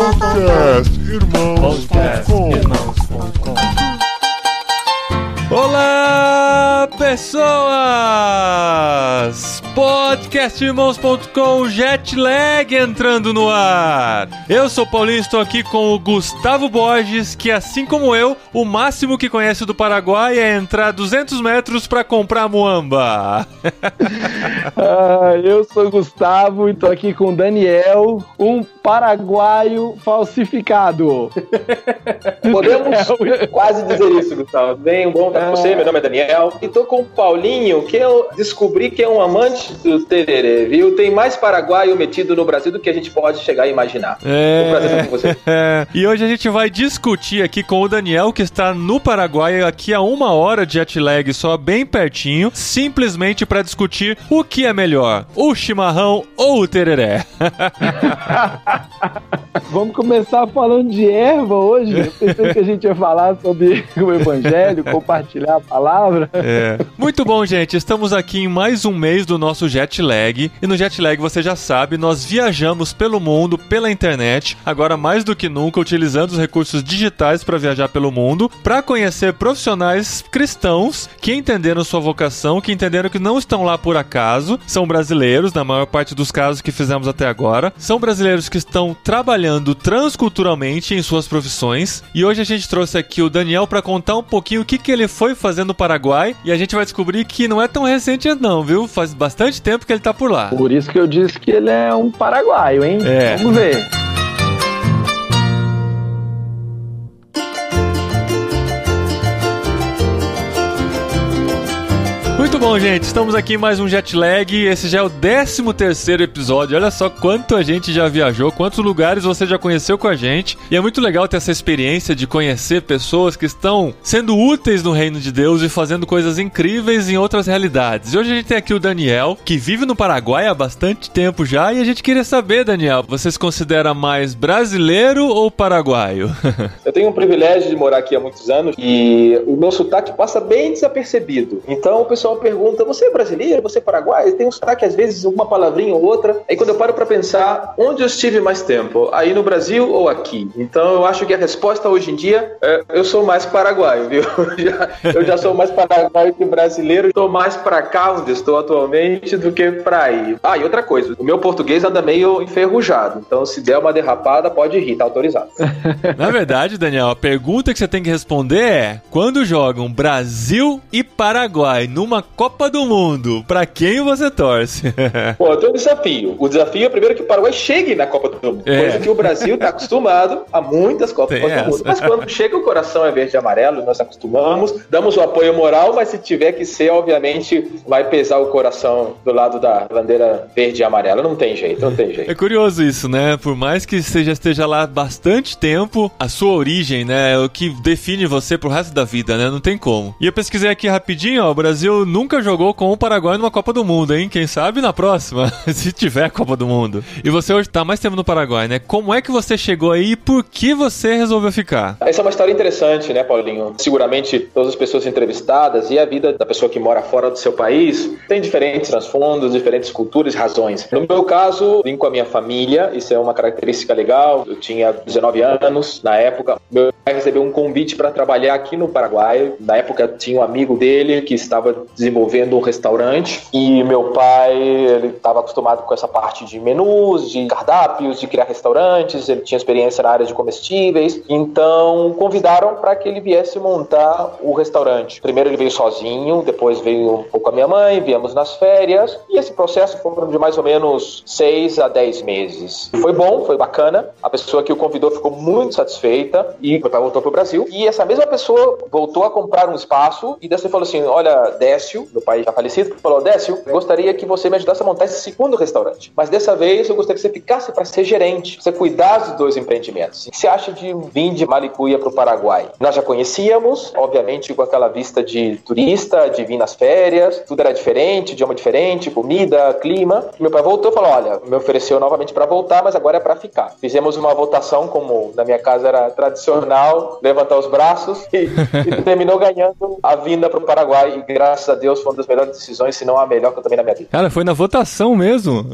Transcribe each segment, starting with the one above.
Podcast Irmãos.com Olá, pessoas! Podcastirmãos.com Jetlag entrando no ar. Eu sou Paulinho, estou aqui com o Gustavo Borges, que assim como eu, o máximo que conhece do Paraguai é entrar 200 metros para comprar muamba. Ah, eu sou o Gustavo e tô aqui com o Daniel, um paraguaio falsificado. Podemos quase dizer isso, Gustavo. Bem, bom estar com você. Meu nome é Daniel. E tô com o Paulinho, que eu descobri que é um amante do tererê, viu? Tem mais paraguaio metido no Brasil do que a gente pode chegar a imaginar. É... Um prazer estar com você. E hoje a gente vai discutir aqui com o Daniel, que está no Paraguai, aqui a uma hora de jet lag, só bem pertinho, simplesmente para discutir o que é melhor, o chimarrão ou o tereré. Vamos começar falando de erva hoje. Eu pensei que a gente ia falar sobre o evangelho, compartilhar a palavra. É. Muito bom, gente. Estamos aqui em mais um mês do nosso jet lag. E no jet lag, você já sabe, nós viajamos pelo mundo, pela internet, agora mais do que nunca, utilizando os recursos digitais para viajar pelo mundo, para conhecer profissionais cristãos que entenderam sua vocação, que entenderam que não estão lá por acaso, são brasileiros, na maior parte dos casos que fizemos até agora. São brasileiros que estão trabalhando transculturalmente em suas profissões. E hoje a gente trouxe aqui o Daniel para contar um pouquinho o que, que ele foi fazer no Paraguai. E a gente vai descobrir que não é tão recente não, viu? Faz bastante tempo que ele tá por lá. Por isso que eu disse que ele é um paraguaio, hein? É. Vamos ver. Bom, gente. Estamos aqui em mais um jet lag. Esse já é o 13 terceiro episódio. Olha só quanto a gente já viajou, quantos lugares você já conheceu com a gente. E é muito legal ter essa experiência de conhecer pessoas que estão sendo úteis no reino de Deus e fazendo coisas incríveis em outras realidades. E hoje a gente tem aqui o Daniel, que vive no Paraguai há bastante tempo já. E a gente queria saber, Daniel, você se considera mais brasileiro ou paraguaio? Eu tenho o privilégio de morar aqui há muitos anos e o meu sotaque passa bem desapercebido. Então o pessoal pergunta: você é brasileiro? Você é paraguaio? Tem um sotaque, às vezes, uma palavrinha ou outra. Aí quando eu paro pra pensar, onde eu estive mais tempo? Aí no Brasil ou aqui? Então eu acho que a resposta hoje em dia é: eu sou mais paraguaio, viu? Eu já sou mais paraguaio que brasileiro. Estou mais pra cá, onde estou atualmente, do que pra aí. Ah, e outra coisa: o meu português anda meio enferrujado. Então se der uma derrapada, pode rir, tá autorizado. Na verdade, Daniel, a pergunta que você tem que responder é: quando jogam Brasil e Paraguai numa Copa do Mundo, pra quem você torce? Pô, tem um desafio. O desafio é primeiro que o Paraguai chegue na Copa do Mundo. É. Coisa que o Brasil está acostumado a muitas Copas Tem do essa. Mundo. Mas quando chega o coração é verde e amarelo, nós acostumamos, damos o apoio moral, mas se tiver que ser, obviamente, vai pesar o coração do lado da bandeira verde e amarela. Não tem jeito, não tem jeito. É curioso isso, né? Por mais que você já esteja lá bastante tempo, a sua origem, né, é o que define você pro resto da vida, né? Não tem como. E eu pesquisei aqui rapidinho, ó, o Brasil nunca jogou com o Paraguai numa Copa do Mundo, hein? Quem sabe na próxima, se tiver Copa do Mundo. E você hoje tá mais tempo no Paraguai, né? Como é que você chegou aí e por que você resolveu ficar? Essa é uma história interessante, né, Paulinho? Seguramente todas as pessoas entrevistadas e a vida da pessoa que mora fora do seu país tem diferentes transfundos, diferentes culturas e razões. No meu caso, vim com a minha família, isso é uma característica legal. Eu tinha 19 anos na época. Meu pai recebeu um convite para trabalhar aqui no Paraguai. Na época tinha um amigo dele que estava desenvolvendo um restaurante e meu pai, ele estava acostumado com essa parte de menus, de cardápios, de criar restaurantes, ele tinha experiência na área de comestíveis. Então, convidaram para que ele viesse montar o restaurante. Primeiro ele veio sozinho, depois veio um pouco a minha mãe, viemos nas férias, e esse processo foram de mais ou menos seis a dez meses. Foi bom, foi bacana. A pessoa que o convidou ficou muito satisfeita e meu voltou para o Brasil. E essa mesma pessoa voltou a comprar um espaço e dessa falou assim: Olha, Décio, meu pai já falecido, falou: Décio, gostaria que você me ajudasse a montar esse segundo restaurante. Mas dessa vez eu gostaria que você ficasse para ser gerente, você cuidasse dos dois empreendimentos. O que você acha de vir de Malicuia para o Paraguai? Nós já conhecíamos, obviamente, com aquela vista de turista, de vir nas férias, tudo era diferente, idioma diferente, comida, clima. Meu pai voltou e falou: Olha, me ofereceu novamente para voltar, mas agora é para ficar. Fizemos uma votação, como na minha casa era tradicional, levantar os braços e, e terminou ganhando a vinda para o Paraguai. E graças a Deus Deus, foi uma das melhores decisões, se não a melhor que eu tomei na minha vida. Cara, foi na votação mesmo.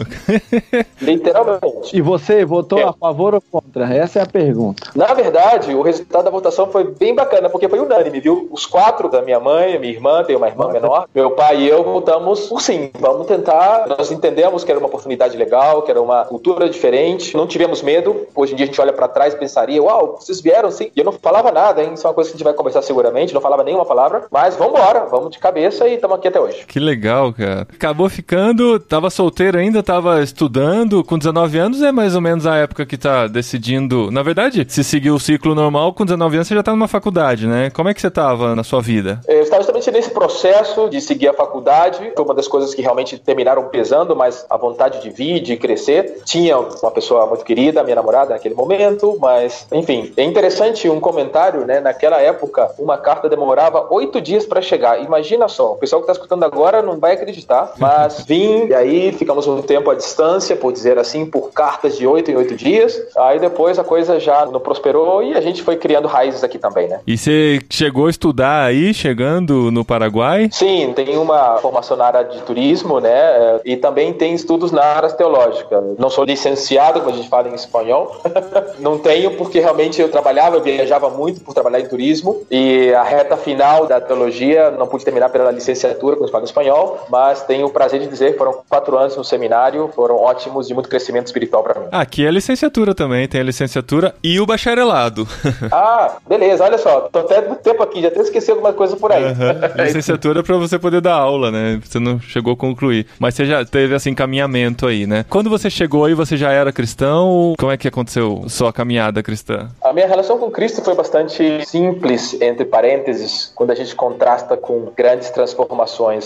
Literalmente. E você votou É. a favor ou contra? Essa é a pergunta. Na verdade, o resultado da votação foi bem bacana, porque foi unânime, viu? Os quatro da minha mãe, minha irmã, tem uma irmã menor, meu pai e eu votamos por sim. Vamos tentar. Nós entendemos que era uma oportunidade legal, que era uma cultura diferente. Não tivemos medo. Hoje em dia a gente olha pra trás e pensaria, uau, vocês vieram sim. E eu não falava nada, hein? Isso é uma coisa que a gente vai conversar seguramente. Não falava nenhuma palavra. Mas vamos embora, vamos de cabeça e estamos aqui até hoje. Que legal, cara. Acabou ficando, tava solteiro ainda, tava estudando, com 19 anos é mais ou menos a época que tá decidindo. Na verdade, se seguir o ciclo normal, com 19 anos você já tá numa faculdade, né? Como é que você tava na sua vida? Eu estava justamente nesse processo de seguir a faculdade. Foi uma das coisas que realmente terminaram pesando, mas a vontade de vir, de crescer. Tinha uma pessoa muito querida, minha namorada naquele momento, mas, enfim. É interessante um comentário, né? Naquela época, uma carta demorava oito dias para chegar. Imagina só, o pessoal que está escutando agora não vai acreditar, mas vim, e aí ficamos um tempo à distância, por dizer assim, por cartas de oito em oito dias. Aí depois a coisa já não prosperou e a gente foi criando raízes aqui também, né? E você chegou a estudar aí, chegando no Paraguai? Sim, tem uma formação na área de turismo, né? E também tem estudos na área teológica. Não sou licenciado, como a gente fala em espanhol. Não tenho, porque realmente eu trabalhava, eu viajava muito por trabalhar em turismo. E a reta final da teologia não pude terminar pela licenciatura, se fala em espanhol. Mas tenho o prazer de dizer que foram quatro anos no seminário, foram ótimos de muito crescimento espiritual para mim. Aqui é licenciatura também, tem a licenciatura e o bacharelado. Ah, beleza, olha só, tô até muito tempo aqui, já até esqueci alguma coisa por aí. Aham. Licenciatura pra você poder dar aula, né? Você não chegou a concluir. Mas você já teve, assim, caminhamento aí, né? Quando você chegou aí, você já era cristão? Como é que aconteceu sua caminhada cristã? A minha relação com Cristo foi bastante simples, entre parênteses, quando a gente contrasta com grandes transformações.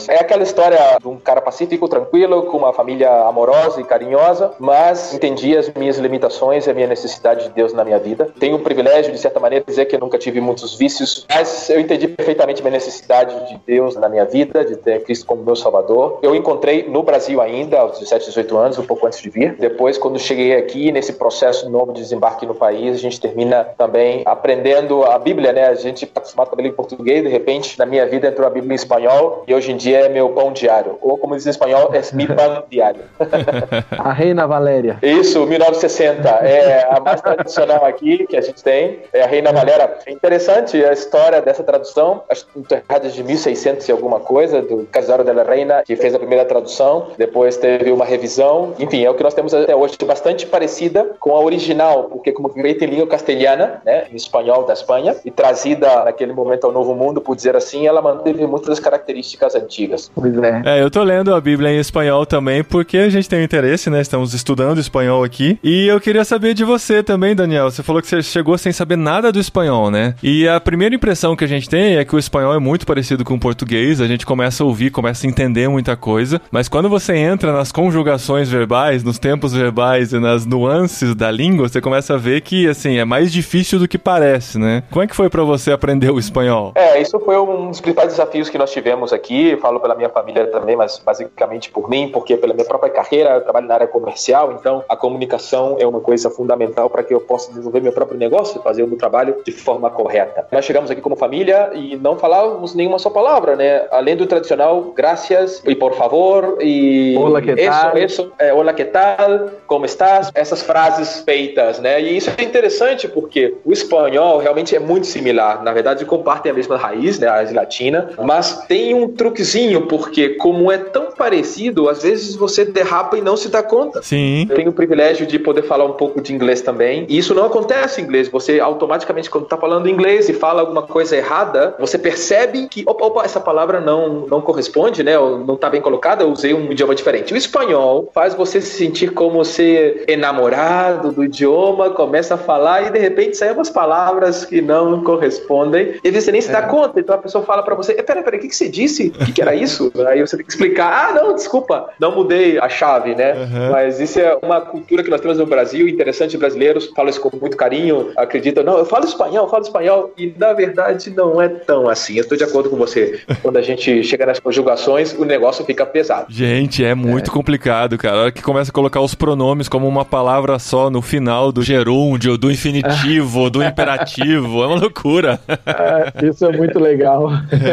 É aquela história de um cara pacífico, tranquilo, com uma família amorosa e carinhosa, mas entendi as minhas limitações e a minha necessidade de Deus na minha vida. Tenho o privilégio, de certa maneira, de dizer que eu nunca tive muitos vícios, mas eu entendi perfeitamente minha necessidade de Deus na minha vida, de ter Cristo como meu salvador. Eu encontrei no Brasil ainda, aos 17, 18 anos, um pouco antes de vir. Depois, quando cheguei aqui, nesse processo novo de desembarque no país, a gente termina também aprendendo a Bíblia, né? A gente está acostumado com a Bíblia em português, de repente, na minha vida entrou a Bíblia em espanhol e hoje em dia é meu pão diário. Ou, como diz em espanhol, é mi pan diário. A Reina Valéria. Isso, 1960. É a mais tradicional aqui que a gente tem. É a Reina Valera. É interessante a história dessa tradução. Acho que enterradas de 1600 e alguma coisa, do Casaro della Reina, que fez a primeira tradução. Depois teve uma revisão. Enfim, é o que nós temos até hoje, bastante parecida com a original, porque como feita em língua castelhana, né, em espanhol da Espanha, e trazida naquele momento ao Novo Mundo, por dizer assim, ela manteve muitas das características antigas. Pois é. É, eu tô lendo a Bíblia em espanhol também, porque a gente tem interesse, né? Estamos estudando espanhol aqui. E eu queria saber de você também, Daniel. Você falou que você chegou sem saber nada do espanhol, né? E a primeira impressão que a gente tem é que o espanhol é muito parecido com o português. A gente começa a ouvir, começa a entender muita coisa. Mas quando você entra nas conjugações verbais, nos tempos verbais e nas nuances da língua, você começa a ver que, assim, é mais difícil do que parece, né? Como é que foi pra você aprender o espanhol? É, isso foi um dos principais desafios que nós tivemos aqui. Falo pela minha família também, mas basicamente por mim, porque pela minha própria carreira, eu trabalho na área comercial, então a comunicação é uma coisa fundamental para que eu possa desenvolver meu próprio negócio e fazer o meu trabalho de forma correta. Nós chegamos aqui como família e não falávamos nenhuma só palavra, né? Além do tradicional, graças e por favor e Hola, que tal? isso, isso, é, olá, que tal? Como estás? Essas frases feitas, né? E isso é interessante porque o espanhol realmente é muito similar. Na verdade, compartem a mesma raiz, né? A raiz latina. Mas tem um truquezinho, porque como é tão parecido, às vezes você derrapa e não se dá conta. Sim. Eu tenho o privilégio de poder falar um pouco de inglês também. E isso não acontece em inglês. Você automaticamente, quando está falando inglês e fala alguma coisa errada, você percebe que, opa, opa, essa palavra não, não corresponde, né? Ou não está bem colocada, eu usei um idioma diferente. O espanhol faz você se sentir como ser enamorado do idioma, começa a falar e de repente saem umas palavras que não correspondem e você nem se dá conta. Então a pessoa fala para você: peraí, peraí, o que, que você disse? O que, que era isso? Aí você tem que explicar: ah, não, desculpa, não mudei a chave, né? Uhum. Mas isso é uma cultura que nós temos no Brasil, interessante, brasileiros falam isso com muito carinho, acreditam, não, eu falo espanhol, eu falo espanhol, e na verdade não é tão assim. Eu estou de acordo com você. Quando a gente chega nas conjugações, o negócio fica pesado. Gente, é muito complicado, cara. A hora que começa a colocar os pronomes como uma palavra só no final do gerúndio, do infinitivo, do imperativo, é uma loucura. É, isso é muito legal.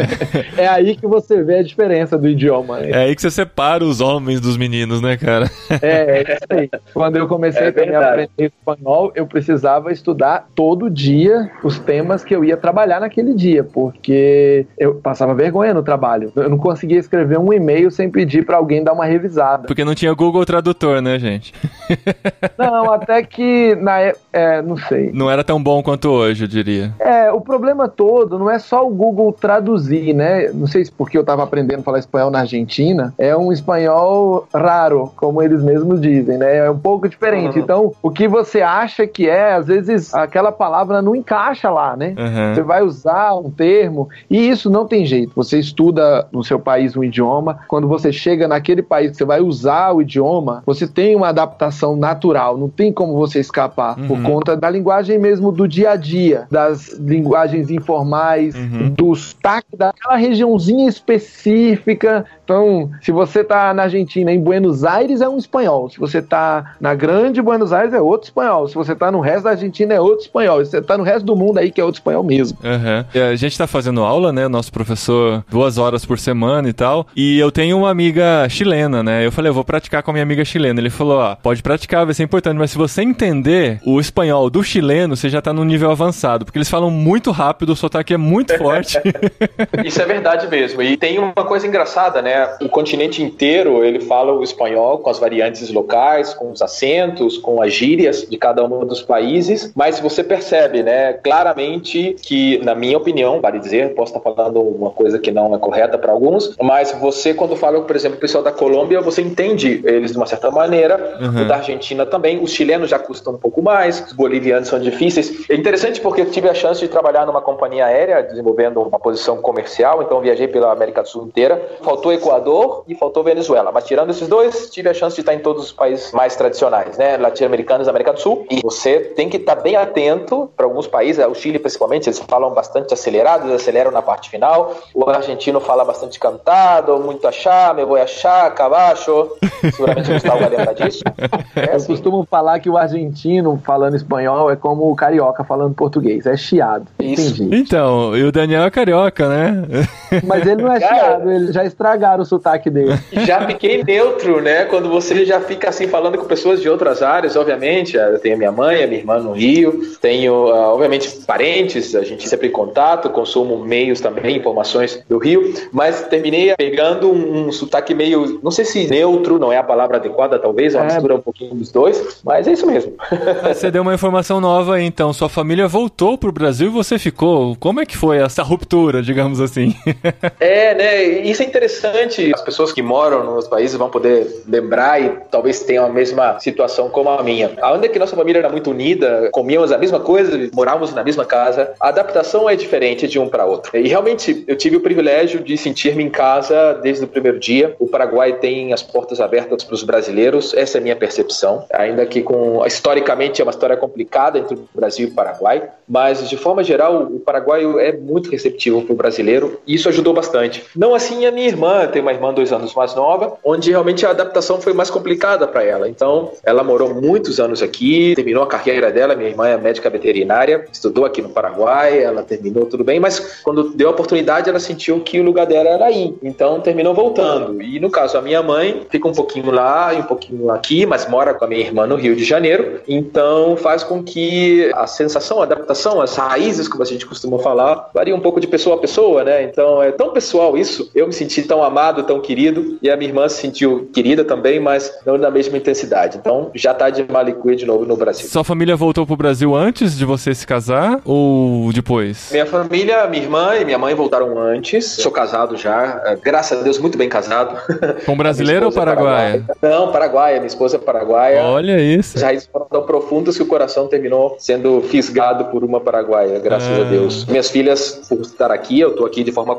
é aí que que você vê a diferença do idioma. Né? É aí que você separa os homens dos meninos, né, cara? É, é isso aí. Quando eu comecei É a aprender espanhol, eu precisava estudar todo dia os temas que eu ia trabalhar naquele dia, porque eu passava vergonha no trabalho. Eu não conseguia escrever um e-mail sem pedir pra alguém dar uma revisada. Porque não tinha Google Tradutor, né, gente? Não, até que na é, é, não sei. Não era tão bom quanto hoje, eu diria. É, o problema todo não é só o Google traduzir, né? Não sei se porque eu tava aprendendo a falar espanhol na Argentina, é um espanhol raro, como eles mesmos dizem, né? É um pouco diferente. Uhum. Então, o que você acha que é, às vezes aquela palavra não encaixa lá, né? Aham. Você vai usar um termo e isso não tem jeito. Você estuda no seu país um idioma, quando você chega naquele país que você vai usar o idioma, você tem uma adaptação natural, não tem como você escapar por Uhum. conta da linguagem mesmo do dia a dia, das linguagens informais, Uhum. do sotaque daquela regiãozinha específica. Então, se você tá na Argentina, em Buenos Aires é um espanhol. Se você tá na grande Buenos Aires é outro espanhol. Se você tá no resto da Argentina é outro espanhol. Se você tá no resto do mundo aí que é outro espanhol mesmo. E A gente tá fazendo aula, né? Nosso professor, duas horas por semana e tal. E eu tenho uma amiga chilena, né? Eu falei, eu vou praticar com a minha amiga chilena. Ele falou, ó, pode praticar, vai ser importante, mas se você entender o espanhol do chileno, você já tá num nível avançado. Porque eles falam muito rápido, o sotaque é muito forte. Isso é verdade mesmo. E tem uma coisa engraçada, né? O continente inteiro ele fala o espanhol com as variantes locais, com os acentos, com as gírias de cada um dos países. Mas você percebe, né, claramente que, na minha opinião, vale dizer, posso estar falando uma coisa que não é correta para alguns, mas você quando fala, por exemplo, o pessoal da Colômbia, você entende eles de uma certa maneira. Uhum. O da Argentina também. Os chilenos já custam um pouco mais. Os bolivianos são difíceis. É interessante porque eu tive a chance de trabalhar numa companhia aérea desenvolvendo uma posição comercial, então viajei pela América do Sul inteira. Faltou Equador e faltou Venezuela, mas tirando esses dois, tive a chance de estar em todos os países mais tradicionais, né, latino-americanos, América do Sul. E você tem que estar bem atento para alguns países, o Chile principalmente, eles falam bastante acelerado, eles aceleram na parte final. O argentino fala bastante cantado, muito achar, me vou achar, cabacho. Seguramente o Gustavo vai lembrar disso. É Eu assim. costumo falar que o argentino falando espanhol é como o carioca falando português, é chiado. Isso. Entendi. então, e o Daniel é carioca, né? Mas ele não é Cara. chiado, ele já estragaram o sotaque dele. Já fiquei neutro, né? Quando você já fica assim falando com pessoas de outras áreas, obviamente. Eu tenho minha mãe, a minha irmã no Rio, tenho, ah, obviamente, parentes, a gente sempre em contato, consumo meios também, informações do Rio, mas terminei pegando um, um sotaque meio, não sei se neutro, não é a palavra adequada, talvez, uma É. mistura um pouquinho dos dois, mas é isso mesmo. Ah, Você deu uma informação nova aí, então. Sua família voltou pro Brasil e você ficou. Como é que foi essa ruptura, digamos assim? É, né? Isso é interessante. As pessoas que moram nos países vão poder lembrar e talvez tenham a mesma situação como a minha. Ainda que nossa família era muito unida, comíamos a mesma coisa, morávamos na mesma casa, a adaptação é diferente de um para outro. E realmente eu tive o privilégio de sentir-me em casa desde o primeiro dia. O Paraguai tem as portas abertas para os brasileiros, essa é a minha percepção. Ainda que com historicamente é uma história complicada entre o Brasil e o Paraguai, mas de forma geral o paraguaio é muito receptivo para o brasileiro e isso ajudou bastante. Não assim a minha irmã, tem uma irmã dois anos mais nova, onde realmente a adaptação foi mais complicada para ela. Então ela morou muitos anos aqui, terminou a carreira dela. Minha irmã é médica veterinária, estudou aqui no Paraguai, ela terminou tudo bem, mas quando deu a oportunidade ela sentiu que o lugar dela era aí. Então terminou voltando. E no caso a minha mãe fica um pouquinho lá e um pouquinho aqui, mas mora com a minha irmã no Rio de Janeiro. Então faz com que a sensação, a adaptação, as raízes, como a gente costuma falar, varia um pouco de pessoa a pessoa, né? Então é tão pessoal isso. Eu me senti tão amado, tão querido, e a minha irmã se sentiu querida também, mas não na mesma intensidade. Então já tá de Malicuia de novo no Brasil. Sua família voltou pro Brasil antes de você se casar ou depois? Minha família, minha irmã e minha mãe voltaram antes. Sou casado já, eh, graças a Deus, muito bem casado. Com brasileiro ou é paraguaia? Não, paraguaia. Minha esposa é paraguaia. Olha isso. As raízes foram tão profundas que o coração terminou sendo fisgado por uma paraguaia, graças Ah. a Deus. Minhas filhas, por estar aqui, eu tô aqui de forma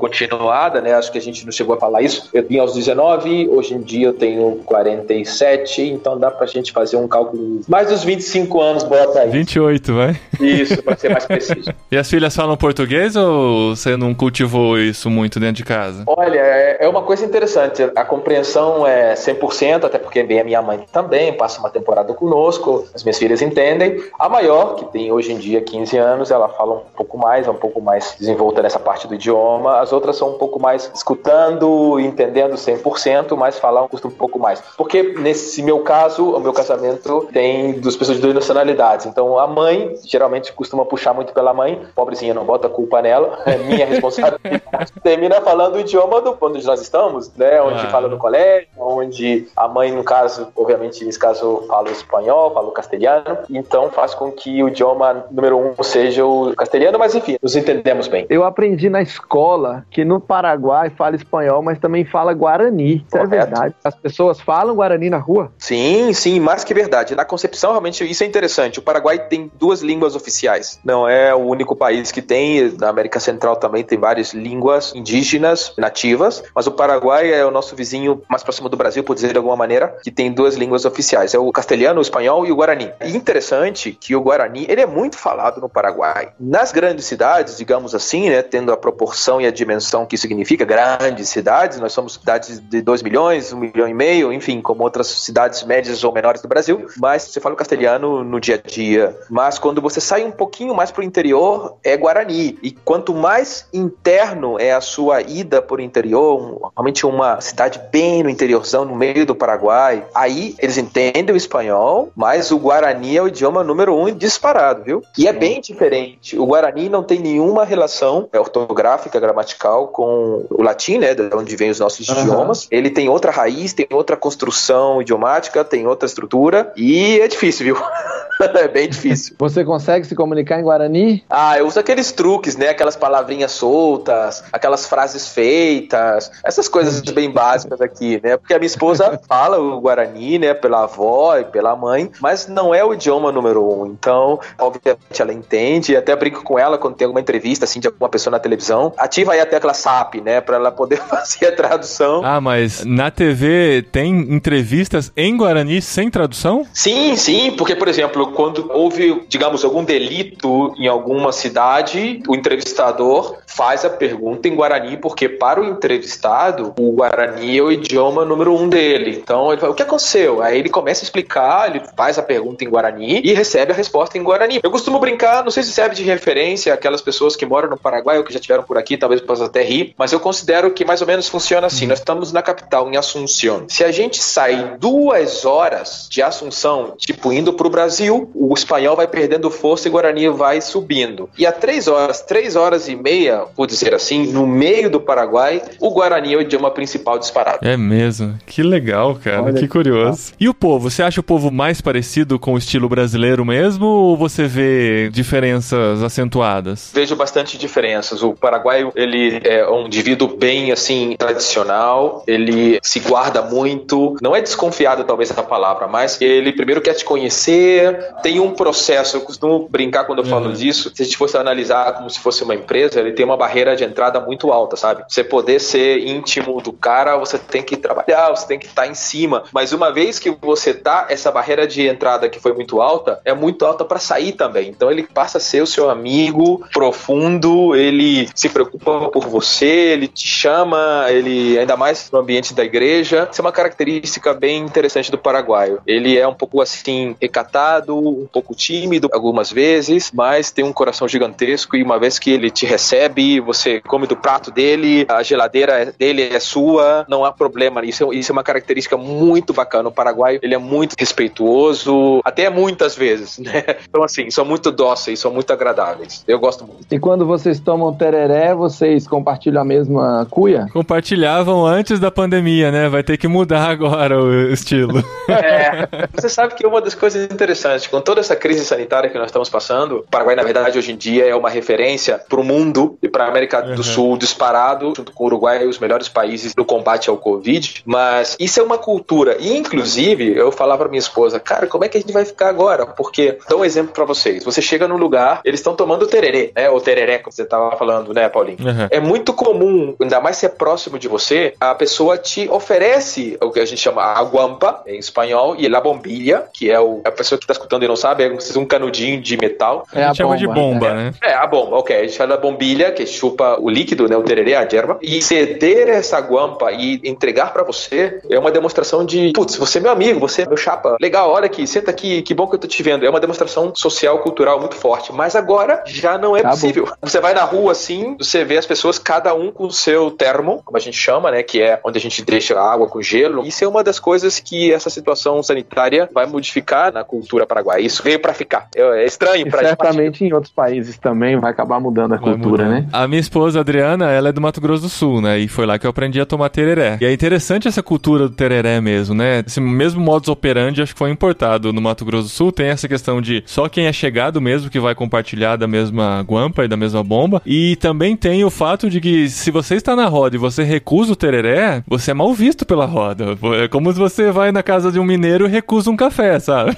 continuada, né? Acho que a gente não chegou a falar isso. Eu vim aos 19, hoje em dia eu tenho 47, então dá pra gente fazer um cálculo. Mais dos 25 anos, bota aí. 28, vai. Isso, para ser mais preciso. E as filhas falam português ou você não cultivou isso muito dentro de casa? Olha, é é uma coisa interessante. A compreensão é 100%, até porque bem a minha mãe também passa uma temporada conosco, as minhas filhas entendem. A maior, que tem hoje em dia 15 anos, ela fala um pouco mais, é um pouco mais desenvolta nessa parte do idioma. As outras são pouco mais escutando, entendendo 100%, mas falar custa um pouco mais. Porque nesse meu caso, o meu casamento tem duas pessoas de duas nacionalidades. Então a mãe geralmente costuma puxar muito pela mãe, pobrezinha, não bota a culpa nela, é minha responsabilidade. Termina falando o idioma do onde nós estamos, né? Onde Ah. fala no colégio, onde a mãe, no caso, obviamente, nesse caso, fala o espanhol, fala o castelhano, então faz com que o idioma número um seja o castelhano, mas enfim, nos entendemos bem. Eu aprendi na escola que no Paraguai fala espanhol, mas também fala guarani. Isso é Correto. verdade. As pessoas falam guarani na rua? Sim, sim, mais que verdade. Na concepção, realmente, isso é interessante. O Paraguai tem duas línguas oficiais. Não é o único país que tem. Na América Central também tem várias línguas indígenas nativas, mas o Paraguai é o nosso vizinho mais próximo do Brasil, por dizer de alguma maneira, que tem duas línguas oficiais. É o castelhano, o espanhol e o guarani. E interessante que o guarani, ele é muito falado no Paraguai. Nas grandes cidades, digamos assim, né, tendo a proporção e a dimensão que significa grandes cidades, nós somos cidades de 2 milhões, 1 milhão e meio, enfim, como outras cidades médias ou menores do Brasil, mas você fala o castelhano no dia a dia. Mas quando você sai um pouquinho mais para o interior, é Guarani. E quanto mais interno é a sua ida por interior, um- realmente uma cidade bem no interiorzão, no meio do Paraguai, aí eles entendem o espanhol, mas o Guarani é o idioma número um disparado, viu? E é bem diferente. O Guarani não tem nenhuma relação ortográfica, gramatical com o latim, né, de onde vem os nossos Aham. idiomas. Ele tem outra raiz, tem outra construção idiomática, tem outra estrutura e é difícil, viu? é bem difícil. Você consegue se comunicar em guarani? Ah, eu uso aqueles truques, né? Aquelas palavrinhas soltas, aquelas frases feitas, essas coisas bem básicas aqui, né? Porque a minha esposa fala o Guarani, né? Pela avó e pela mãe, mas não é o idioma número um. Então, obviamente, ela entende. E até brinco com ela quando tem alguma entrevista, assim, de alguma pessoa na televisão. Ativa aí a tecla SAP, né? Pra ela poder fazer a tradução. Ah, mas na TV tem entrevistas em Guarani sem tradução? Sim, sim, porque, por exemplo, quando houve, digamos, algum delito em alguma cidade, o entrevistador faz a pergunta em Guarani, porque para o entrevistado, o Guarani é o idioma número um dele. Então ele fala, o que aconteceu? Aí ele começa a explicar, ele faz a pergunta em Guarani e recebe a resposta em Guarani. Eu costumo brincar, não sei se serve de referência aquelas pessoas que moram no Paraguai ou que já estiveram por aqui, talvez possa até rir, mas eu considero que mais ou menos funciona assim. Nós estamos na capital, em Assunção. Se a gente sai duas horas de Assunção, tipo indo para o Brasil, o espanhol vai perdendo força e o Guarani vai subindo. E a três horas, três horas e meia, por dizer assim, no meio do Paraguai, o Guarani é o idioma principal disparado. É mesmo. Que legal, cara. Olha que que curioso. E o povo? Você acha o povo mais parecido com o estilo brasileiro mesmo ou você vê diferenças acentuadas? Vejo bastante diferenças. O paraguaio, ele é um indivíduo bem, assim, tradicional, ele se guarda muito, não é desconfiado talvez a palavra, mas ele primeiro quer te conhecer, tem um processo, eu costumo brincar quando eu falo Uhum. disso, se a gente fosse analisar como se fosse uma empresa, ele tem uma barreira de entrada muito alta, sabe? Você poder ser íntimo do cara, você tem que trabalhar, você tem que estar em cima, mas uma vez que você tá, essa barreira de entrada que foi muito alta, é muito alta para sair também. Então ele passa a ser o seu amigo profundo, ele se preocupa por você, ele te chama, ele ainda mais no ambiente da igreja. Isso é uma característica bem interessante do paraguaio. Ele é um pouco assim recatado, um pouco tímido algumas vezes, mas tem um coração gigantesco e uma vez que ele te recebe, você come do prato dele, a geladeira dele é sua, não há problema. Isso, é- isso é uma característica muito bacana. O paraguaio, ele é muito respeituoso, até muitas vezes, né? Então assim, são muito dóceis, são muito agradáveis. Eu gosto muito. E quando vocês tomam tereré, vocês compartilham a mesma cuia? Compartilhavam antes da pandemia, né? Vai ter que mudar agora o estilo. É, você sabe que uma das coisas interessantes, com toda essa crise sanitária que nós estamos passando, o Paraguai, na verdade, hoje em dia é uma referência para o mundo e para a América Uhum. do Sul disparado, junto com o Uruguai, os melhores países no combate ao Covid. Mas isso é uma cultura. E, inclusive, eu falava para minha esposa, cara, como é que a gente vai ficar agora? Porque, dá um exemplo para vocês. Você chega num lugar, eles estão tomando tererê, né? Ou tereré, como você estava falando, né, Paulinho? Uhum. É muito comum, ainda mais se é próximo de você, a pessoa te oferece o que a gente chama a guampa, em espanhol, e la bombilha, que é o, a pessoa que está escutando e não sabe, é um canudinho de metal. É a, gente chama de bomba, é. né? É, a bomba, ok. A gente fala da bombilha, que chupa o líquido, né, o tererê, a erva. E ceder essa guampa e entregar para você é uma demonstração de, putz, você é meu amigo, você é meu chapa. Legal, olha aqui, senta aqui, que bom que eu tô te vendo. É uma demonstração social, cultural muito forte. Mas agora já não é Acabou. possível. Você vai na rua assim, você vê as pessoas, cada um com o seu termo, como a gente chama, né, que é onde a gente deixa a água com gelo. Isso é uma das coisas que essa situação sanitária vai modificar na cultura paraguaia. Isso veio para ficar. É, estranho para Certamente em outros países também vai acabar mudando a vai cultura, mudando. né? A minha esposa Adriana, ela é do Mato Grosso do Sul, né? E foi lá que eu aprendi a tomar tereré. E é interessante essa cultura do tereré mesmo, né? Esse mesmo modus operandi acho que foi importado no Mato Grosso do Sul. Tem essa questão de só quem é chegado mesmo que vai compartilhar da mesma guampa e da mesma bomba. E também tem o fato de que se você está na roda e você recusa o tereré, você é mal visto pela roda. É como se você vai na casa de um mineiro e recusa um café, sabe?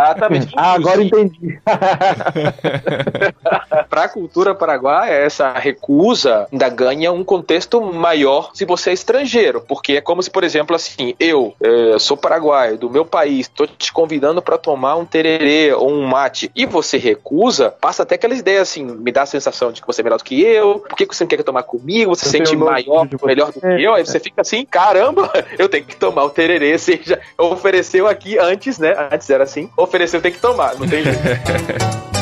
Exatamente. ah, agora entendi. Para a cultura paraguaia, essa recusa ainda ganha um contexto maior se você é estrangeiro, porque é como se, por exemplo, assim, eu é, sou paraguaio, do meu país, estou te convidando para tomar um tererê ou um mate, e você recusa, passa até aquela ideia assim, me dá a sensação de que você é melhor do que eu, por que você não quer tomar comigo, você se sente maior, melhor do que eu, aí você fica assim, caramba, eu tenho que tomar o tererê, seja, ofereceu aqui antes, né, antes era assim, ofereceu, tem que tomar, não tem jeito.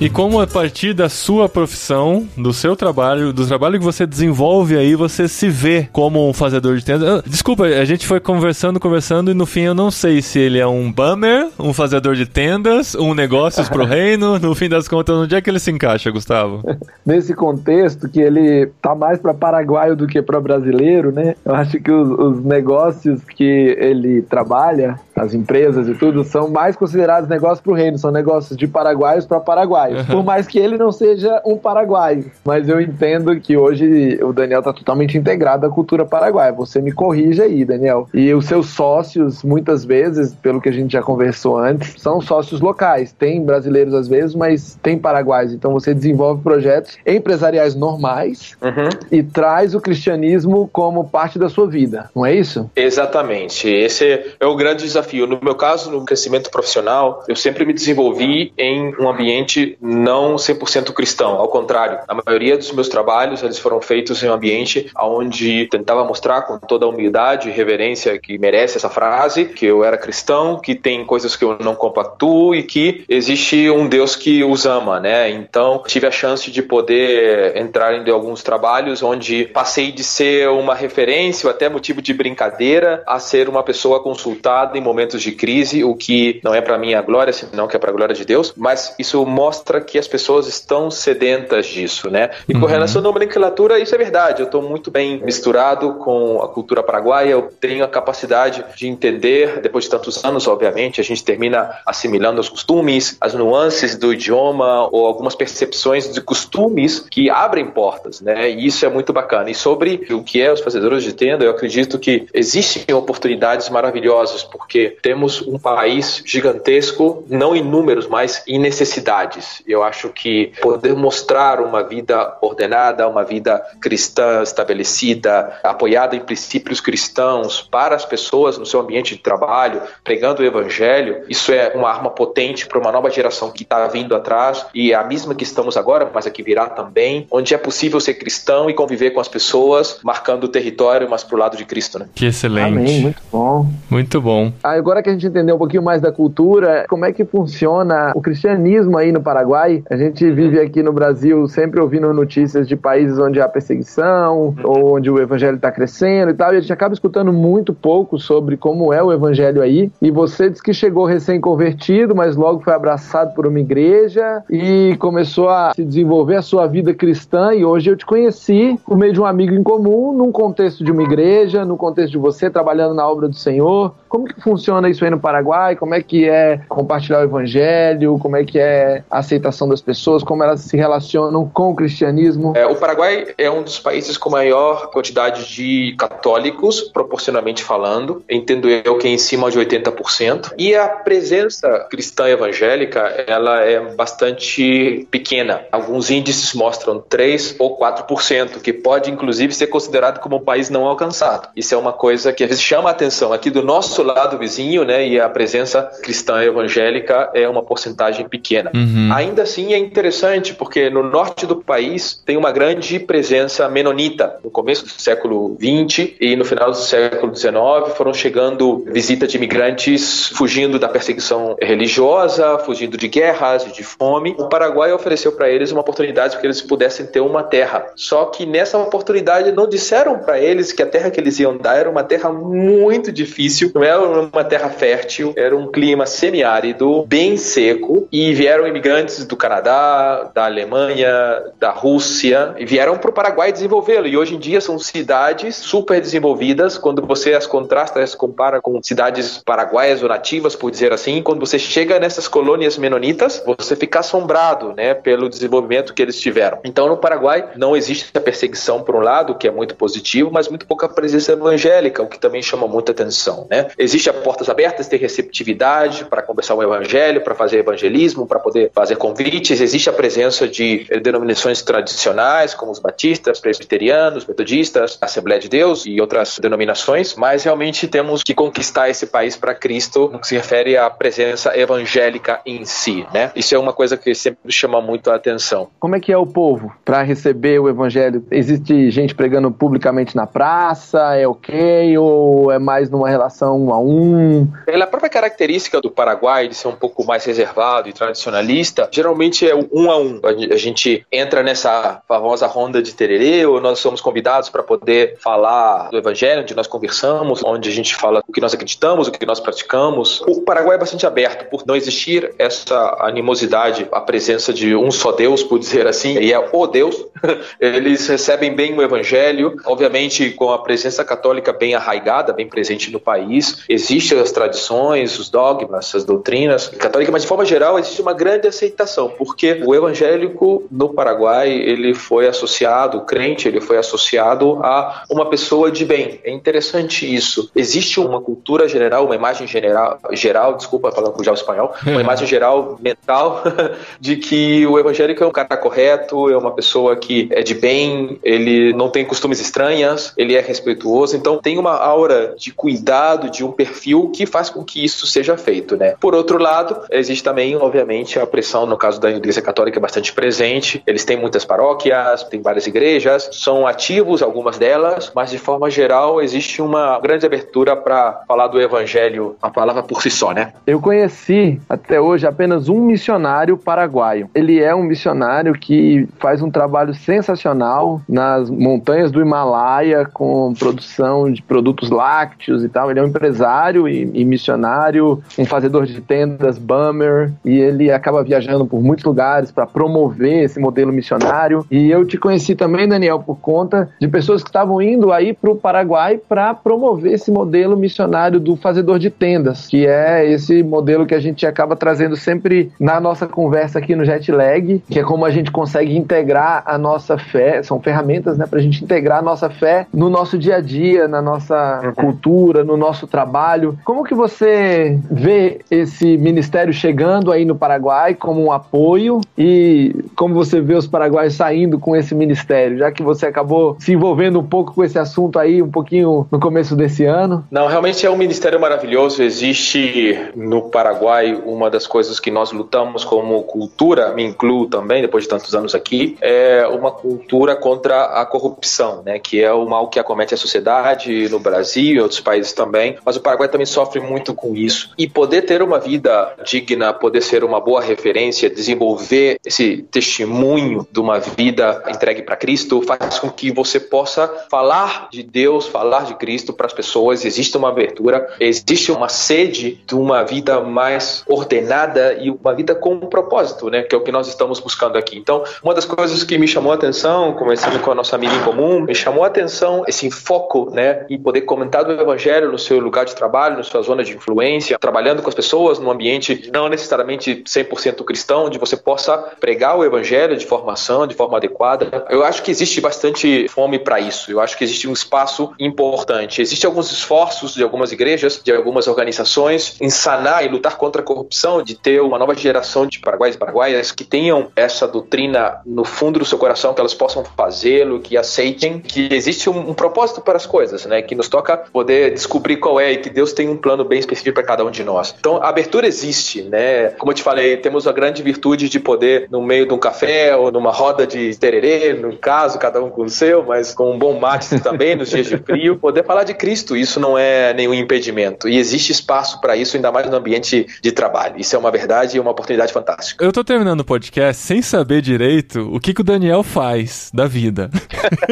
E como a partir da sua profissão, do seu trabalho, do trabalho que você desenvolve aí, você se vê como um fazedor de tendas. Ah, desculpa, a gente foi conversando, conversando e no fim eu não sei se ele é um bummer, um fazedor de tendas, um negócios pro reino. No fim das contas, onde é que ele se encaixa, Gustavo? Nesse contexto que ele tá mais para paraguaio do que para brasileiro, né? Eu acho que os, os negócios que ele trabalha, as empresas e tudo, são mais considerados negócios pro reino, são negócios de paraguaios para paraguaios paraguaio. Por mais que ele não seja um paraguaio. Mas eu entendo que hoje o Daniel está totalmente integrado à cultura paraguaia. Você me corrija aí, Daniel. E os seus sócios, muitas vezes, pelo que a gente já conversou antes, são sócios locais. Tem brasileiros às vezes, mas tem paraguaios. Então você desenvolve projetos empresariais normais uhum. e traz o cristianismo como parte da sua vida. Não é isso? Exatamente. Esse é o grande desafio. No meu caso, no crescimento profissional, eu sempre me desenvolvi em um ambiente não 100% cristão, ao contrário, a maioria dos meus trabalhos eles foram feitos em um ambiente onde tentava mostrar com toda a humildade e reverência que merece essa frase, que eu era cristão, que tem coisas que eu não compactuo e que existe um Deus que os ama, né? Então, tive a chance de poder entrar em alguns trabalhos onde passei de ser uma referência ou até motivo de brincadeira a ser uma pessoa consultada em momentos de crise, o que não é para minha glória, senão que é para a glória de Deus, mas isso mostra mostra que as pessoas estão sedentas disso, né? E uhum. com relação à nomenclatura, isso é verdade. Eu estou muito bem misturado com a cultura paraguaia. Eu tenho a capacidade de entender, depois de tantos anos, obviamente, a gente termina assimilando os costumes, as nuances do idioma ou algumas percepções de costumes que abrem portas, né? E isso é muito bacana. E sobre o que é os fazedores de tenda, eu acredito que existem oportunidades maravilhosas porque temos um país gigantesco, não em números, mas em necessidades. Eu acho que poder mostrar uma vida ordenada, uma vida cristã estabelecida, apoiada em princípios cristãos para as pessoas no seu ambiente de trabalho, pregando o evangelho, isso é uma arma potente para uma nova geração que está vindo atrás e é a mesma que estamos agora, mas a que virá também, onde é possível ser cristão e conviver com as pessoas, marcando o território, mas para o lado de Cristo, né? Que excelente. Amém, muito bom. Muito bom. Agora que a gente entendeu um pouquinho mais da cultura, como é que funciona o cristianismo aí no Paraguai? A gente vive aqui no Brasil sempre ouvindo notícias de países onde há perseguição, ou onde o evangelho está crescendo e tal, e a gente acaba escutando muito pouco sobre como é o evangelho aí. E você diz que chegou recém-convertido, mas logo foi abraçado por uma igreja e começou a se desenvolver a sua vida cristã. E hoje eu te conheci por meio de um amigo em comum, num contexto de uma igreja, no contexto de você trabalhando na obra do Senhor. Como que funciona? Funciona isso aí no Paraguai? Como é que é compartilhar o evangelho? Como é que é a aceitação das pessoas? Como elas se relacionam com o cristianismo? É, o Paraguai é um dos países com maior quantidade de católicos, proporcionalmente falando. Entendo eu que é em cima de 80%. E a presença cristã evangélica, ela é bastante pequena. Alguns índices mostram 3 ou 4%, que pode inclusive ser considerado como um país não alcançado. Isso é uma coisa que às vezes chama a atenção. Aqui do nosso lado né, e a presença cristã evangélica é uma porcentagem pequena. Uhum. Ainda assim é interessante porque no norte do país tem uma grande presença menonita. No começo do século XX e no final do século XIX foram chegando visitas de imigrantes fugindo da perseguição religiosa, fugindo de guerras e de fome. O Paraguai ofereceu para eles uma oportunidade para que eles pudessem ter uma terra. Só que nessa oportunidade não disseram para eles que a terra que eles iam dar era uma terra muito difícil, não era uma terra fértil, era um clima semiárido, bem seco, e vieram imigrantes do Canadá, da Alemanha, da Rússia, e vieram para o Paraguai desenvolvê-lo. E hoje em dia são cidades super desenvolvidas, quando você as contrasta, as compara com cidades paraguaias ou nativas, por dizer assim, quando você chega nessas colônias menonitas, você fica assombrado, né, pelo desenvolvimento que eles tiveram. Então, no Paraguai não existe a perseguição por um lado, que é muito positivo, mas muito pouca presença evangélica, o que também chama muita atenção, né? Existe a portas abertas, tem receptividade para conversar o evangelho, para fazer evangelismo, para poder fazer convites, existe a presença de denominações tradicionais, como os batistas, presbiterianos, metodistas, Assembleia de Deus e outras denominações, mas realmente temos que conquistar esse país para Cristo no que se refere à presença evangélica em si, né? Isso é uma coisa que sempre chama muito a atenção. Como é que é o povo para receber o evangelho? Existe gente pregando publicamente na praça? É ok? Ou é mais numa relação um a um? Pela própria característica do Paraguai de ser um pouco mais reservado e tradicionalista, geralmente é um a um. A gente entra nessa famosa ronda de tererê, ou nós somos convidados para poder falar do evangelho, onde nós conversamos, onde a gente fala o que nós acreditamos, o que nós praticamos. O Paraguai é bastante aberto por não existir essa animosidade, a presença de um só Deus, por dizer assim, e é o Deus. Eles recebem bem o evangelho, obviamente com a presença católica bem arraigada, bem presente no país. Existem as tradições, os dogmas, as doutrinas católicas, mas de forma geral existe uma grande aceitação, porque o evangélico no Paraguai, ele foi associado, o crente, ele foi associado a uma pessoa de bem. É interessante isso. Existe uma cultura general, uma imagem general, geral, desculpa falar com o espanhol, uma imagem geral mental de que o evangélico é um cara correto, é uma pessoa que é de bem, ele não tem costumes estranhas, ele é respeituoso, então tem uma aura de cuidado, de um perfil que faz com que isso seja feito, né? Por outro lado, existe também, obviamente, a pressão, no caso da Igreja Católica, é bastante presente. Eles têm muitas paróquias, têm várias igrejas, são ativos algumas delas, mas de forma geral existe uma grande abertura para falar do evangelho, a palavra por si só, né? Eu conheci até hoje apenas um missionário paraguaio. Ele é um missionário que faz um trabalho sensacional nas montanhas do Himalaia com produção de produtos lácteos e tal. Ele é um empresário e, e missionário, um fazedor de tendas, bummer, e ele acaba viajando por muitos lugares para promover esse modelo missionário. E eu te conheci também, Daniel, por conta de pessoas que estavam indo aí para o Paraguai para promover esse modelo missionário do fazedor de tendas, que é esse modelo que a gente acaba trazendo sempre na nossa conversa aqui no Jet Lag, que é como a gente consegue integrar a nossa fé, são ferramentas, né, para a gente integrar a nossa fé no nosso dia a dia, na nossa cultura, no nosso trabalho. Como que você vê esse ministério chegando aí no Paraguai como um apoio e como você vê os paraguaios saindo com esse ministério, já que você acabou se envolvendo um pouco com esse assunto aí um pouquinho no começo desse ano? Não, realmente é um ministério maravilhoso. Existe no Paraguai uma das coisas que nós lutamos como cultura, me incluo também, depois de tantos anos aqui, é uma cultura contra a corrupção, né, que é o mal que acomete a sociedade no Brasil e outros países também. Mas o Paraguai também sofre muito com isso. E poder ter uma vida digna, poder ser uma boa referência, desenvolver esse testemunho de uma vida entregue para Cristo, faz com que você possa falar de Deus, falar de Cristo para as pessoas. Existe uma abertura, existe uma sede de uma vida mais ordenada e uma vida com um propósito, né? Que é o que nós estamos buscando aqui. Então, uma das coisas que me chamou a atenção, conversando com a nossa amiga em comum, me chamou a atenção esse foco, né? Em poder comentar do Evangelho no seu lugar de trabalho trabalho, na sua zona de influência, trabalhando com as pessoas num ambiente não necessariamente 100% cristão, onde você possa pregar o evangelho de formação, de forma adequada. Eu acho que existe bastante fome para isso. Eu acho que existe um espaço importante. Existem alguns esforços de algumas igrejas, de algumas organizações em sanar e lutar contra a corrupção, de ter uma nova geração de paraguaios e paraguaias que tenham essa doutrina no fundo do seu coração, que elas possam fazê-lo, que aceitem que existe um, um propósito para as coisas, né? Que nos toca poder descobrir qual é e que Deus tem um plano bem específico para cada um de nós. Então, a abertura existe, né? Como eu te falei, temos a grande virtude de poder, no meio de um café ou numa roda de tererê, no caso, cada um com o seu, mas com um bom mate também, nos dias de frio, poder falar de Cristo. Isso não é nenhum impedimento. E existe espaço para isso, ainda mais no ambiente de trabalho. Isso é uma verdade e uma oportunidade fantástica. Eu tô terminando o podcast sem saber direito o que, que o Daniel faz da vida.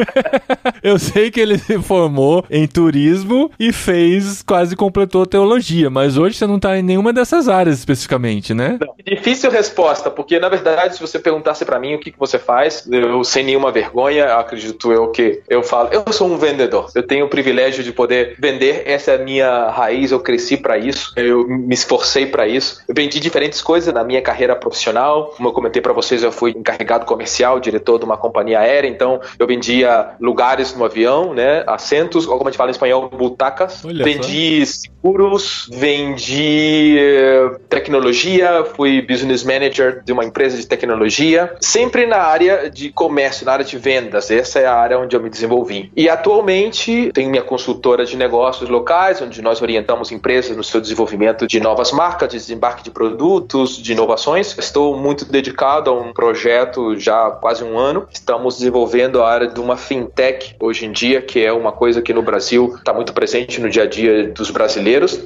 eu sei que ele se formou em turismo e fez, quase completou teologia, mas hoje você não tá em nenhuma dessas áreas especificamente, né? Não, difícil resposta, porque na verdade, se você perguntasse para mim o que, que você faz, eu sem nenhuma vergonha, acredito eu que eu falo, eu sou um vendedor. Eu tenho o privilégio de poder vender, essa é a minha raiz, eu cresci para isso, eu me esforcei para isso. Eu vendi diferentes coisas na minha carreira profissional. Como eu comentei para vocês, eu fui encarregado comercial, diretor de uma companhia aérea, então eu vendia lugares no avião, né, assentos, ou como a gente fala em espanhol, butacas. Olha vendi só. Seguros, vendi eh, tecnologia, fui business manager de uma empresa de tecnologia, sempre na área de comércio, na área de vendas. Essa é a área onde eu me desenvolvi. E atualmente tenho minha consultora de negócios locais, onde nós orientamos empresas no seu desenvolvimento de novas marcas, de desembarque de produtos, de inovações. Estou muito dedicado a um projeto já há quase um ano. Estamos desenvolvendo a área de uma fintech hoje em dia, que é uma coisa que no Brasil está muito presente no dia a dia dos brasileiros,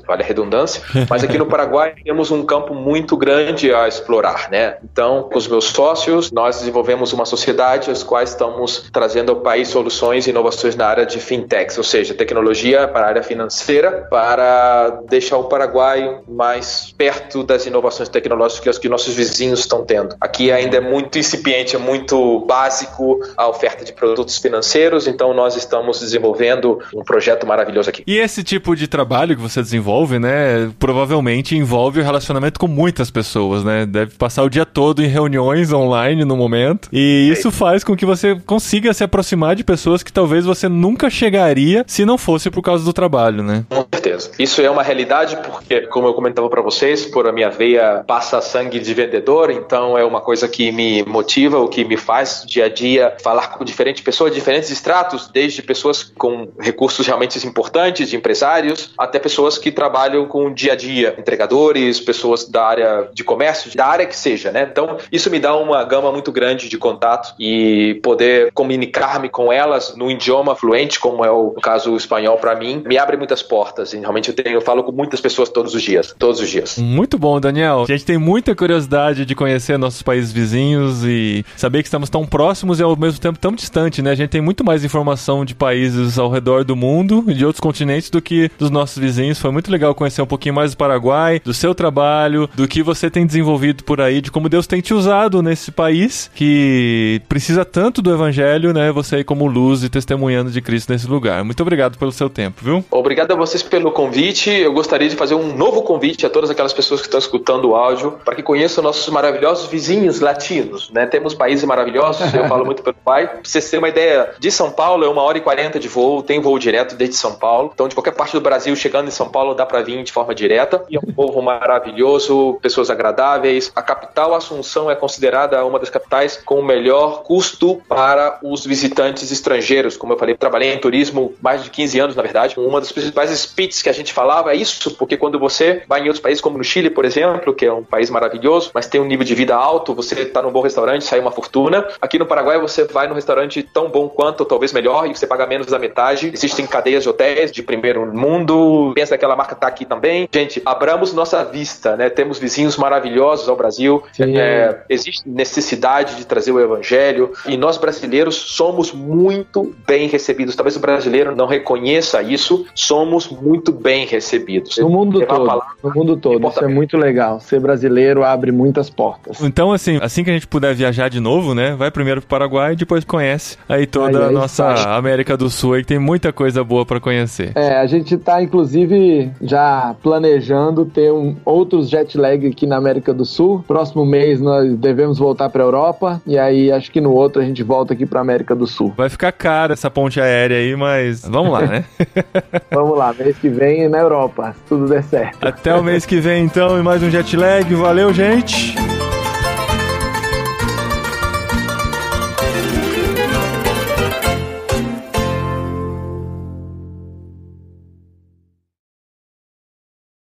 vale a redundância, mas aqui no Paraguai temos um campo muito grande a explorar, né? Então, com os meus sócios, nós desenvolvemos uma sociedade as quais estamos trazendo ao país soluções e inovações na área de fintechs, ou seja, tecnologia para a área financeira, para deixar o Paraguai mais perto das inovações tecnológicas que nossos vizinhos estão tendo. Aqui ainda é muito incipiente, é muito básico a oferta de produtos financeiros, então nós estamos desenvolvendo um projeto maravilhoso aqui. E esse tipo de trabalho que você desenvolve, né, provavelmente envolve o relacionamento com muitas pessoas, né? Deve passar o dia todo em reuniões online no momento. E isso faz com que você consiga se aproximar de pessoas que talvez você nunca chegaria se não fosse por causa do trabalho, né? Com certeza. Isso é uma realidade porque, como eu comentava para vocês, por a minha veia passa sangue de vendedor, então é uma coisa que me motiva, o que me faz dia a dia falar com diferentes pessoas, diferentes estratos, desde pessoas com recursos realmente importantes, de empresários, até pessoas que trabalham com o dia a dia, entregadores, pessoas da área de comércio, da área que seja, né? Então, isso me dá uma gama muito grande de contato e poder comunicar-me com elas no idioma fluente, como é o caso espanhol para mim, me abre muitas portas. E realmente eu, tenho, eu falo com muitas pessoas todos os dias, todos os dias. Muito bom, Daniel. A gente tem muita curiosidade de conhecer nossos países vizinhos e saber que estamos tão próximos e ao mesmo tempo tão distante, né? A gente tem muito mais informação de países ao redor do mundo e de outros continentes do que dos nossos vizinhos. Foi muito legal conhecer um pouquinho mais do Paraguai, do seu trabalho, do que você tem desenvolvido por aí, de como Deus tem te usado nesse país que precisa tanto do evangelho, né? Você aí como luz e testemunhando de Cristo nesse lugar. Muito obrigado pelo seu tempo, viu? Obrigado a vocês pelo convite. Eu gostaria de fazer um novo convite a todas aquelas pessoas que estão escutando o áudio para que conheçam nossos maravilhosos vizinhos latinos, né? Temos países maravilhosos, eu falo muito pelo pai. Pra vocês terem uma ideia, de São Paulo é uma hora e quarenta de voo, tem voo direto desde São Paulo. Então, de qualquer parte do Brasil, chegando em São Paulo, dá para vir de forma direta. E é um povo maravilhoso, pessoas agradáveis. A capital Assunção é considerada uma das capitais com o melhor custo para os visitantes estrangeiros. Como eu falei, trabalhei em turismo mais de 15 anos, na verdade. Uma das principais speeches que a gente falava é isso, porque quando você vai em outros países, como no Chile, por exemplo, que é um país maravilhoso, mas tem um nível de vida alto, você está num bom restaurante, sai uma fortuna. Aqui no Paraguai, você vai num restaurante tão bom quanto, ou talvez melhor, e você paga menos da metade. Existem cadeias de hotéis de primeiro mundo. Pensa que aquela marca está aqui também. Gente, abramos nossa vista, né? Temos vizinhos maravilhosos ao Brasil. É, existe necessidade de trazer o evangelho e nós brasileiros somos muito bem recebidos. Talvez o brasileiro não reconheça isso. Somos muito bem recebidos. No mundo todo. No mundo todo. Isso é muito legal. Ser brasileiro abre muitas portas. Então, assim, assim que a gente puder viajar de novo, né? Vai primeiro pro Paraguai e depois conhece aí toda aí, a nossa América do Sul aí que tem muita coisa boa para conhecer. É, a gente tá inclusive inclusive já planejando ter um, outros jet lag aqui na América do Sul. Próximo mês nós devemos voltar para Europa e aí acho que no outro a gente volta aqui para América do Sul. Vai ficar cara essa ponte aérea aí, mas vamos lá, né? vamos lá, mês que vem na Europa, se tudo der certo. Até o mês que vem então e mais um jet lag. Valeu, gente.